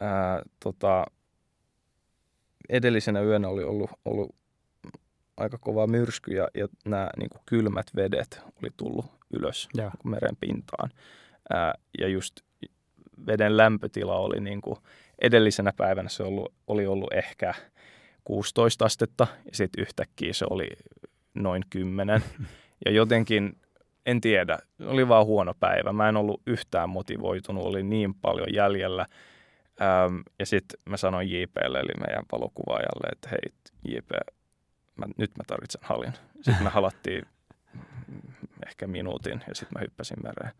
ää, tota, edellisenä yönä oli ollut, ollut aika kova myrsky ja, ja nämä niin kuin kylmät vedet oli tullut ylös ja. Niin meren pintaan. Ää, ja just veden lämpötila oli niin kuin edellisenä päivänä se ollut, oli ollut ehkä 16 astetta ja sitten yhtäkkiä se oli noin 10. [LAUGHS] Ja jotenkin, en tiedä, oli vaan huono päivä. Mä en ollut yhtään motivoitunut, oli niin paljon jäljellä. Ja sitten mä sanoin JPlle, eli meidän valokuvaajalle, että hei JP, mä, nyt mä tarvitsen halin. Sitten me halattiin ehkä minuutin ja sitten mä hyppäsin mereen.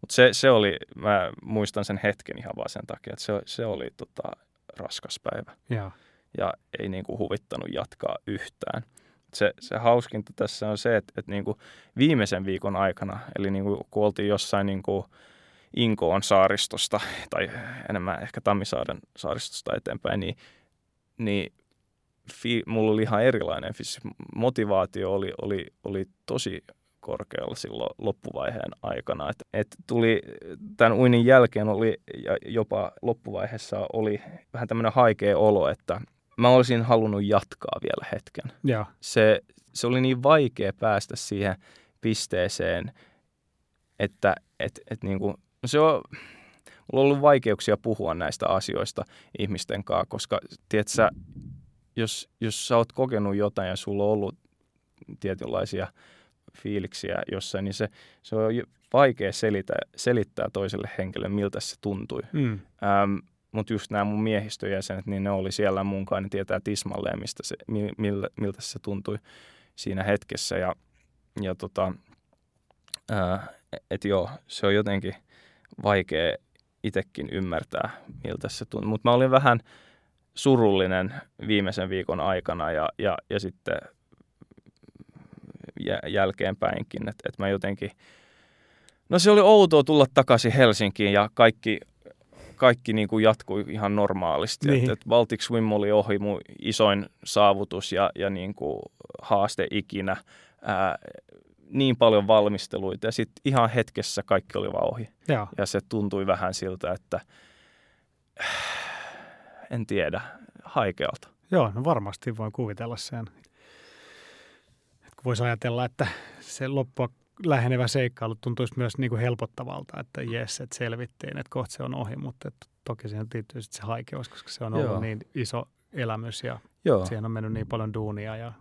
Mutta se, se oli, mä muistan sen hetken ihan vaan sen takia, että se, se oli tota, raskas päivä. Ja, ja ei niinku huvittanut jatkaa yhtään. Se, se hauskinta tässä on se, että, että niinku viimeisen viikon aikana, eli niinku, kun oltiin jossain niinku Inkoon saaristosta, tai enemmän ehkä Tammisaaren saaristosta eteenpäin, niin, niin fi, mulla oli ihan erilainen siis motivaatio oli, oli, oli tosi korkealla silloin loppuvaiheen aikana. Et, et tuli tämän uinin jälkeen oli ja jopa loppuvaiheessa oli vähän tämmöinen haikea olo, että mä olisin halunnut jatkaa vielä hetken. Ja. Se, se oli niin vaikea päästä siihen pisteeseen, että et, et niin kuin, no se on, mulla on ollut vaikeuksia puhua näistä asioista ihmisten kanssa, koska tiedät sä, jos, jos sä oot kokenut jotain ja sulla on ollut tietynlaisia fiiliksiä jossain, niin se, se on vaikea selittää, selittää toiselle henkilölle, miltä se tuntui. Mm. Ähm, Mutta just nämä mun miehistöjäsenet, niin ne oli siellä munkaan, ne tietää tismalleen, mistä se, miltä, miltä se tuntui siinä hetkessä. Ja, ja tota, äh, et joo, se on jotenkin vaikea itsekin ymmärtää, miltä se tuntui. Mutta mä olin vähän surullinen viimeisen viikon aikana ja, ja, ja sitten jälkeenpäinkin, että et mä jotenkin, no se oli outoa tulla takaisin Helsinkiin ja kaikki, kaikki niin kuin jatkui ihan normaalisti. Niin. Et, et Baltic Swim oli ohi mun isoin saavutus ja, ja niin kuin haaste ikinä. Ää, niin paljon valmisteluita ja sitten ihan hetkessä kaikki oli vaan ohi. Ja, ja se tuntui vähän siltä, että en tiedä, haikealta. Joo, no varmasti voin kuvitella sen. Voisi ajatella, että se loppua lähenevä seikkailu tuntuisi myös niin kuin helpottavalta, että jes, että selvittiin, että kohta se on ohi, mutta että toki siihen liittyy sitten se haikeus, koska se on ollut Joo. niin iso elämys ja Joo. siihen on mennyt niin paljon duunia ja,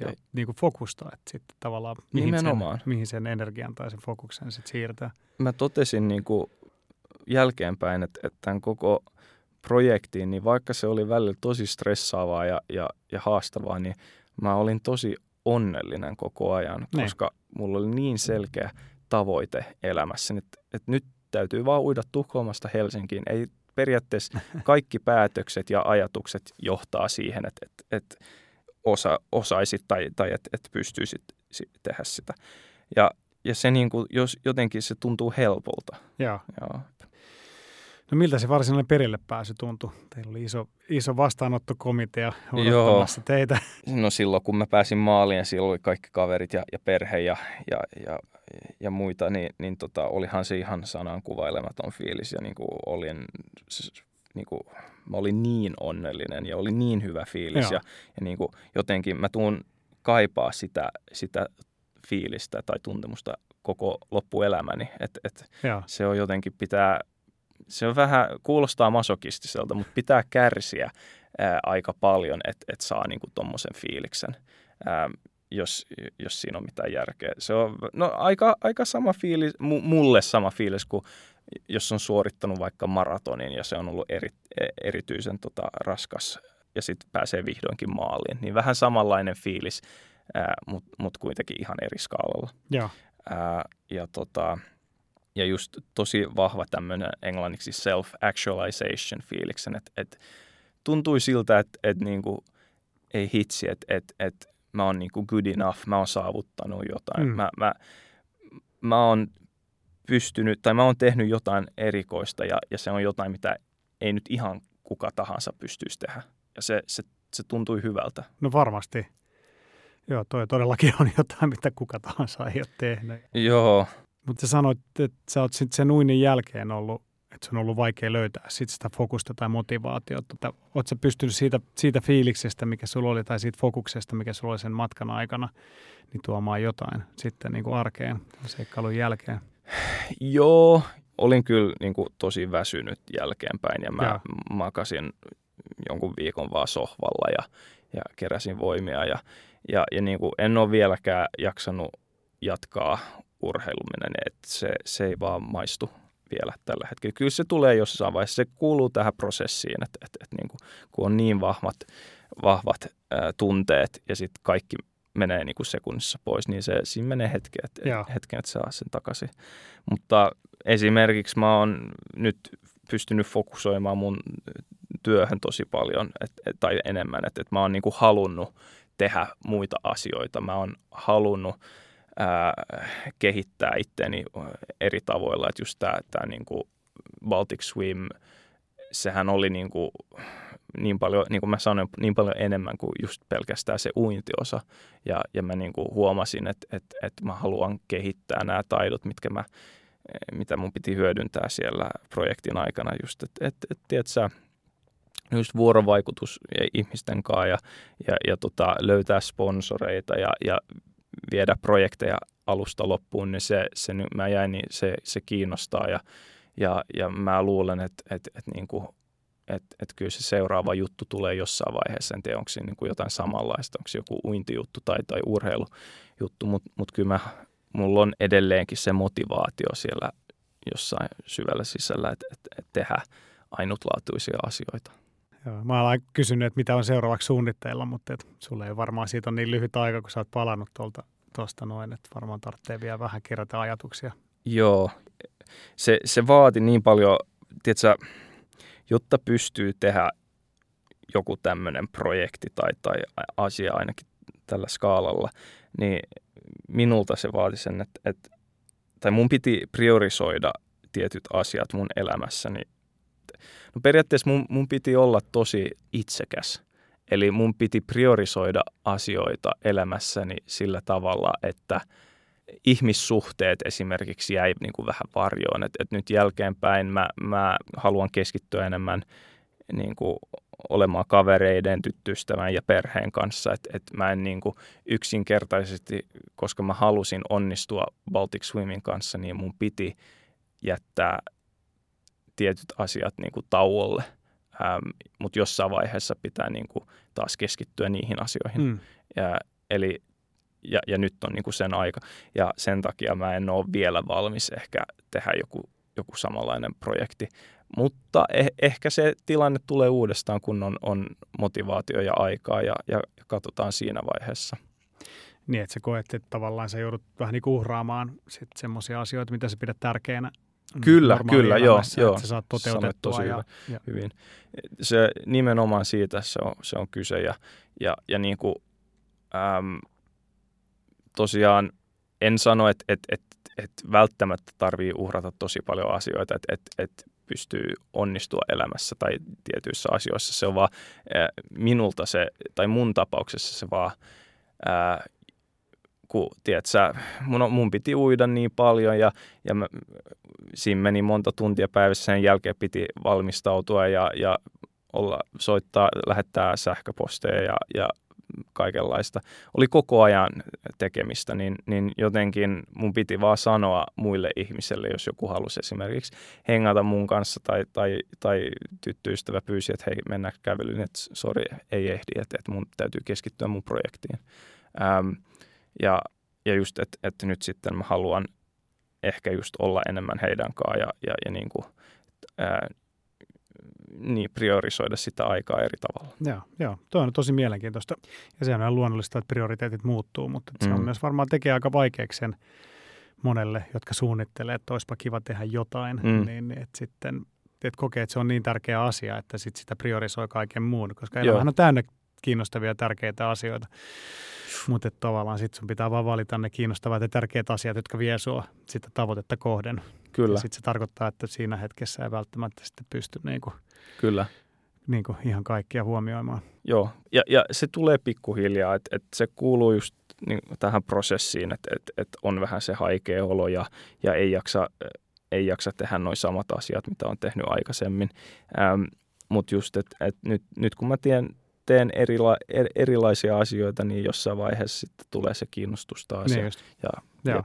ja, ja niin kuin fokusta, että sitten tavallaan mihin sen, mihin sen energian tai sen fokuksen sitten siirtää. Mä totesin niin kuin jälkeenpäin, että, että tämän koko – projektiin, niin vaikka se oli välillä tosi stressaavaa ja, ja, ja haastavaa, niin mä olin tosi onnellinen koko ajan, ne. Niin. koska mulla oli niin selkeä tavoite elämässä, että, että nyt täytyy vaan uida Tukholmasta Helsinkiin. Ei periaatteessa [LAUGHS] kaikki päätökset ja ajatukset johtaa siihen, että, että, että osa, osaisit tai, tai että, että pystyisit tehdä sitä. Ja, ja se niin kuin, jos jotenkin se tuntuu helpolta. Joo. Joo. No miltä se varsinainen perille pääsy tuntui? Teillä oli iso, iso vastaanottokomitea odottamassa Joo. teitä. No silloin kun mä pääsin maaliin, silloin oli kaikki kaverit ja, ja perhe ja, ja, ja, ja muita, niin, niin tota, olihan se ihan sanan kuvailematon fiilis ja niin kuin olin, niin kuin, mä olin niin onnellinen ja oli niin hyvä fiilis Joo. ja, ja niin kuin, jotenkin mä tuun kaipaa sitä, sitä fiilistä tai tuntemusta koko loppuelämäni, että et se on jotenkin pitää se on vähän, kuulostaa masokistiselta, mutta pitää kärsiä ää, aika paljon, että et saa niinku tuommoisen fiiliksen, ää, jos, jos siinä on mitään järkeä. Se on no, aika, aika sama fiilis, mulle sama fiilis kuin jos on suorittanut vaikka maratonin ja se on ollut eri, e, erityisen tota, raskas ja sitten pääsee vihdoinkin maaliin, niin vähän samanlainen fiilis, mutta mut kuitenkin ihan eri skaalalla. Ja, ää, ja tota, ja just tosi vahva tämmöinen englanniksi self-actualization fiiliksen, että et tuntui siltä, että et niinku, ei hitsi, että et, et mä oon niin kuin good enough, mä oon saavuttanut jotain. Mm. Mä, mä, mä oon pystynyt, tai mä oon tehnyt jotain erikoista ja, ja se on jotain, mitä ei nyt ihan kuka tahansa pystyisi tehdä. Ja se, se, se tuntui hyvältä. No varmasti. Joo, toi todellakin [LAUGHS] on jotain, mitä kuka tahansa ei ole tehnyt. Joo. Mutta sä sanoit, että sä oot sitten sen uinin jälkeen ollut, että se on ollut vaikea löytää sit sitä fokusta tai motivaatiota. Oletko sä pystynyt siitä, siitä fiiliksestä, mikä sulla oli, tai siitä fokuksesta, mikä sulla oli sen matkan aikana, niin tuomaan jotain sitten niin kuin arkeen seikkailun jälkeen? Joo, olin kyllä niin kuin tosi väsynyt jälkeenpäin ja mä ja. makasin jonkun viikon vaan sohvalla ja, ja keräsin voimia ja, ja, ja niin kuin en ole vieläkään jaksanut jatkaa urheiluminen, että se, se ei vaan maistu vielä tällä hetkellä. Kyllä se tulee jossain vaiheessa, se kuuluu tähän prosessiin, että, että, että niin kuin, kun on niin vahvat, vahvat ää, tunteet ja sitten kaikki menee niin kuin sekunnissa pois, niin se, siinä menee hetki, että, hetken, että saa sen takaisin. Mutta esimerkiksi mä oon nyt pystynyt fokusoimaan mun työhön tosi paljon et, et, tai enemmän, että et mä oon niin kuin halunnut tehdä muita asioita. Mä oon halunnut ää, kehittää itteeni eri tavoilla, että just tämä, tämä niin kuin Baltic Swim, sehän oli niin kuin niin paljon, niin kuin mä sanoin, niin paljon enemmän kuin just pelkästään se uintiosa. Ja, ja mä niin kuin huomasin, että, että, että mä haluan kehittää nämä taidot, mitkä mä, mitä mun piti hyödyntää siellä projektin aikana. Just, että, että, että tiedätkö, just vuorovaikutus ihmisten kanssa ja, ja, ja tota, löytää sponsoreita ja, ja viedä projekteja alusta loppuun, niin se, se mä jäin, niin se, se kiinnostaa ja, ja, ja mä luulen, että, että, että niin kuin että et kyllä se seuraava juttu tulee jossain vaiheessa. En tiedä, onko siinä niin kuin jotain samanlaista, onko se joku uintijuttu tai, tai urheilujuttu, mutta mut kyllä mä, mulla on edelleenkin se motivaatio siellä jossain syvällä sisällä, että et, et tehdä ainutlaatuisia asioita. Joo, mä olen kysynyt, että mitä on seuraavaksi suunnitteilla, mutta et sulle ei varmaan siitä on niin lyhyt aika, kun sä oot palannut tuolta tuosta noin, että varmaan tarvitsee vielä vähän kerätä ajatuksia. Joo, se, se vaati niin paljon, tiedätkö, jotta pystyy tehdä joku tämmöinen projekti tai, tai asia ainakin tällä skaalalla, niin minulta se vaati sen, että, että tai mun piti priorisoida tietyt asiat mun elämässäni. No periaatteessa mun, mun piti olla tosi itsekäs. Eli mun piti priorisoida asioita elämässäni sillä tavalla, että – ihmissuhteet esimerkiksi jäi niin kuin vähän varjoon. Et, et nyt jälkeenpäin mä, mä haluan keskittyä enemmän niin kuin olemaan kavereiden, tyttöystävän ja perheen kanssa. Et, et mä en niin kuin yksinkertaisesti, koska mä halusin onnistua Baltic Swimin kanssa, niin mun piti jättää tietyt asiat niin kuin tauolle. Ähm, Mutta jossain vaiheessa pitää niin kuin taas keskittyä niihin asioihin. Mm. Ja, eli ja, ja nyt on niin kuin sen aika. Ja sen takia mä en ole vielä valmis ehkä tehdä joku, joku samanlainen projekti. Mutta eh, ehkä se tilanne tulee uudestaan, kun on, on motivaatio ja aikaa ja, ja katsotaan siinä vaiheessa. Niin, että sä koet, että tavallaan sä joudut vähän niin uhraamaan semmoisia asioita, mitä sä pidät tärkeänä Kyllä, kyllä, joo, joo. Että sä saat toteutettua. Tosi ja, ja, hyvin. Se nimenomaan siitä se on, se on kyse ja, ja, ja niin kuin, äm, tosiaan en sano, että et, et, et välttämättä tarvii uhrata tosi paljon asioita, että et, et pystyy onnistua elämässä tai tietyissä asioissa. Se on vaan äh, minulta se, tai mun tapauksessa se vaan, äh, kun tiedät sä, mun, mun piti uida niin paljon ja, ja mä, siinä meni monta tuntia päivässä, sen jälkeen piti valmistautua ja, ja olla, soittaa, lähettää sähköposteja ja, ja kaikenlaista. Oli koko ajan tekemistä, niin, niin jotenkin mun piti vaan sanoa muille ihmisille, jos joku halusi esimerkiksi hengata mun kanssa tai, tai, tai tyttöystävä pyysi, että hei mennään kävelyyn, että sori ei ehdi, että, että mun täytyy keskittyä mun projektiin. Ähm, ja, ja just, että, että nyt sitten mä haluan ehkä just olla enemmän heidän kanssaan ja, ja, ja niin kuin, ää, niin priorisoida sitä aikaa eri tavalla. Joo, joo. Tuo on tosi mielenkiintoista. Ja sehän on luonnollista, että prioriteetit muuttuu, mutta se on mm. myös varmaan tekee aika vaikeaksi sen monelle, jotka suunnittelee, että olisipa kiva tehdä jotain, mm. niin että sitten että kokee, että se on niin tärkeä asia, että sit sitä priorisoi kaiken muun, koska elämähän on täynnä kiinnostavia ja tärkeitä asioita. Mutta tavallaan sitten sun pitää vaan valita ne kiinnostavat ja tärkeät asiat, jotka vie sua sitä tavoitetta kohden. Kyllä. Sitten se tarkoittaa, että siinä hetkessä ei välttämättä sitten pysty niin kuin, Kyllä. Niin kuin ihan kaikkia huomioimaan. Joo, ja, ja se tulee pikkuhiljaa, että, että se kuuluu just niin, tähän prosessiin, että, että, että on vähän se haikea olo ja, ja ei, jaksa, ei jaksa tehdä noin samat asiat, mitä on tehnyt aikaisemmin. Ähm, Mutta just, että, että nyt, nyt kun mä teen, teen erila, er, erilaisia asioita, niin jossain vaiheessa sitten tulee se kiinnostus taas. Niin just. Ja, ja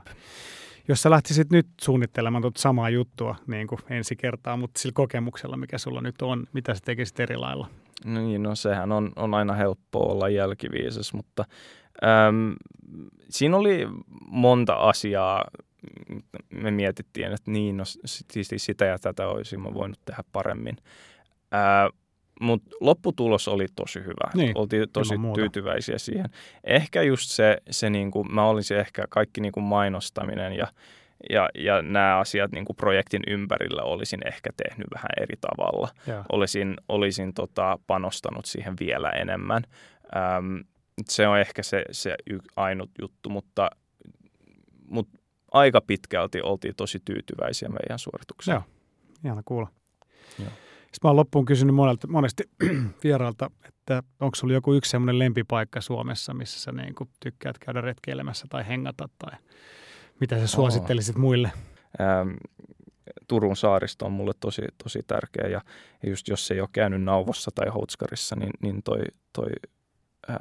Jos sä lähtisit nyt suunnittelemaan tuota samaa juttua niin kuin ensi kertaa, mutta sillä kokemuksella, mikä sulla nyt on, mitä sä tekisit eri lailla? Niin, no sehän on, on aina helppo olla jälkiviisas, mutta äm, siinä oli monta asiaa, me mietittiin, että niin, no siis sitä ja tätä olisin voinut tehdä paremmin. Ää, mutta lopputulos oli tosi hyvä. Niin, Oltiin tosi tyytyväisiä siihen. Ehkä just se, se niin kuin, mä olisin ehkä kaikki niin kuin mainostaminen ja, ja, ja nämä asiat niin kuin projektin ympärillä olisin ehkä tehnyt vähän eri tavalla. Ja. Olisin, olisin tota, panostanut siihen vielä enemmän. Öm, se on ehkä se, se ainut juttu, mutta, mutta aika pitkälti oltiin tosi tyytyväisiä meidän suoritukseen. Joo, ihana kuulla. Joo. Sitten mä oon loppuun kysynyt monelta, monesti [CLEARS THROAT] vieraalta, että onko sulla joku yksi semmoinen lempipaikka Suomessa, missä sä niin kuin tykkäät käydä retkeilemässä tai hengata tai mitä sä suosittelisit oh. muille? Ähm, Turun saaristo on mulle tosi, tosi tärkeä ja just jos ei ole käynyt Nauvossa tai Houtskarissa, niin, niin toi, toi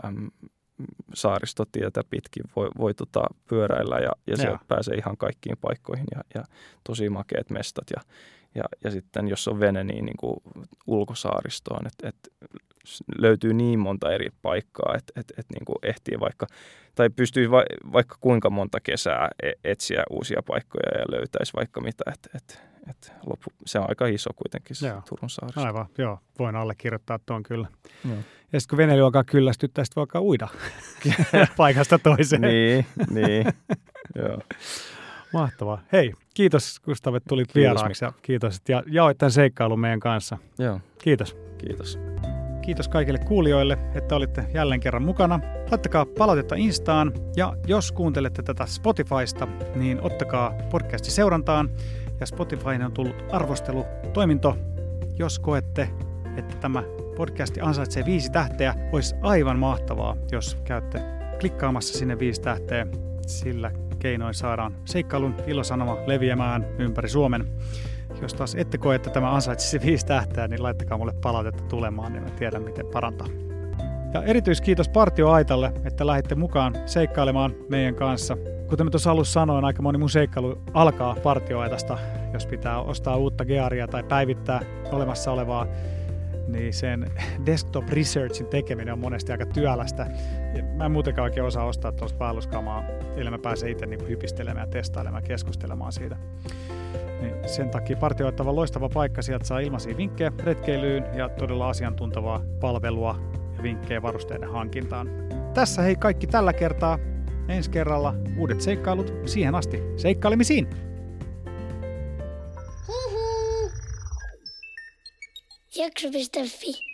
ähm, saaristotietä pitkin voi, voi tota pyöräillä ja, ja sieltä pääsee ihan kaikkiin paikkoihin ja, ja tosi makeat mestat ja, ja, ja sitten jos on vene, niin, niin kuin ulkosaaristoon, että et löytyy niin monta eri paikkaa, että et, et niin kuin ehtii vaikka, tai pystyy va, vaikka kuinka monta kesää e, etsiä uusia paikkoja ja löytäisi vaikka mitä, että et, et loppu, se on aika iso kuitenkin se joo. Turun saaristo. Aivan, joo, voin allekirjoittaa tuon kyllä. Joo. Ja sitten kun veneily alkaa kyllästyttää, sitten voi alkaa uida [LAUGHS] paikasta toiseen. niin, niin, joo. Mahtavaa. Hei, kiitos Gustav, että tulit kiitos, vieraaksi kiitos, ja jaoit tämän seikkailun meidän kanssa. Joo. Kiitos. Kiitos. Kiitos kaikille kuulijoille, että olitte jälleen kerran mukana. Laittakaa palautetta Instaan ja jos kuuntelette tätä Spotifysta, niin ottakaa podcasti seurantaan. Ja Spotifyin on tullut arvostelutoiminto. Jos koette, että tämä podcasti ansaitsee viisi tähteä, olisi aivan mahtavaa, jos käytte klikkaamassa sinne viisi tähteä. Sillä keinoin saadaan seikkailun ilosanoma leviämään ympäri Suomen. Jos taas ette koe, että tämä ansaitsisi viisi tähteä, niin laittakaa mulle palautetta tulemaan, niin mä tiedän, miten parantaa. Ja erityiskiitos Partio Aitalle, että lähditte mukaan seikkailemaan meidän kanssa. Kuten mä tuossa alussa sanoin, aika moni mun seikkailu alkaa partioaitasta, jos pitää ostaa uutta gearia tai päivittää olemassa olevaa niin sen [LAUGHS] desktop researchin tekeminen on monesti aika työlästä. Ja mä en muutenkaan oikein osaa ostaa tuosta vaelluskamaa, ellei mä pääse itse niin hypistelemään ja testailemaan ja keskustelemaan siitä. Niin sen takia partioittava loistava paikka, sieltä saa ilmaisia vinkkejä retkeilyyn ja todella asiantuntavaa palvelua ja vinkkejä varusteiden hankintaan. Tässä hei kaikki tällä kertaa. Ensi kerralla uudet seikkailut. Siihen asti seikkailemisiin! Jakso.fi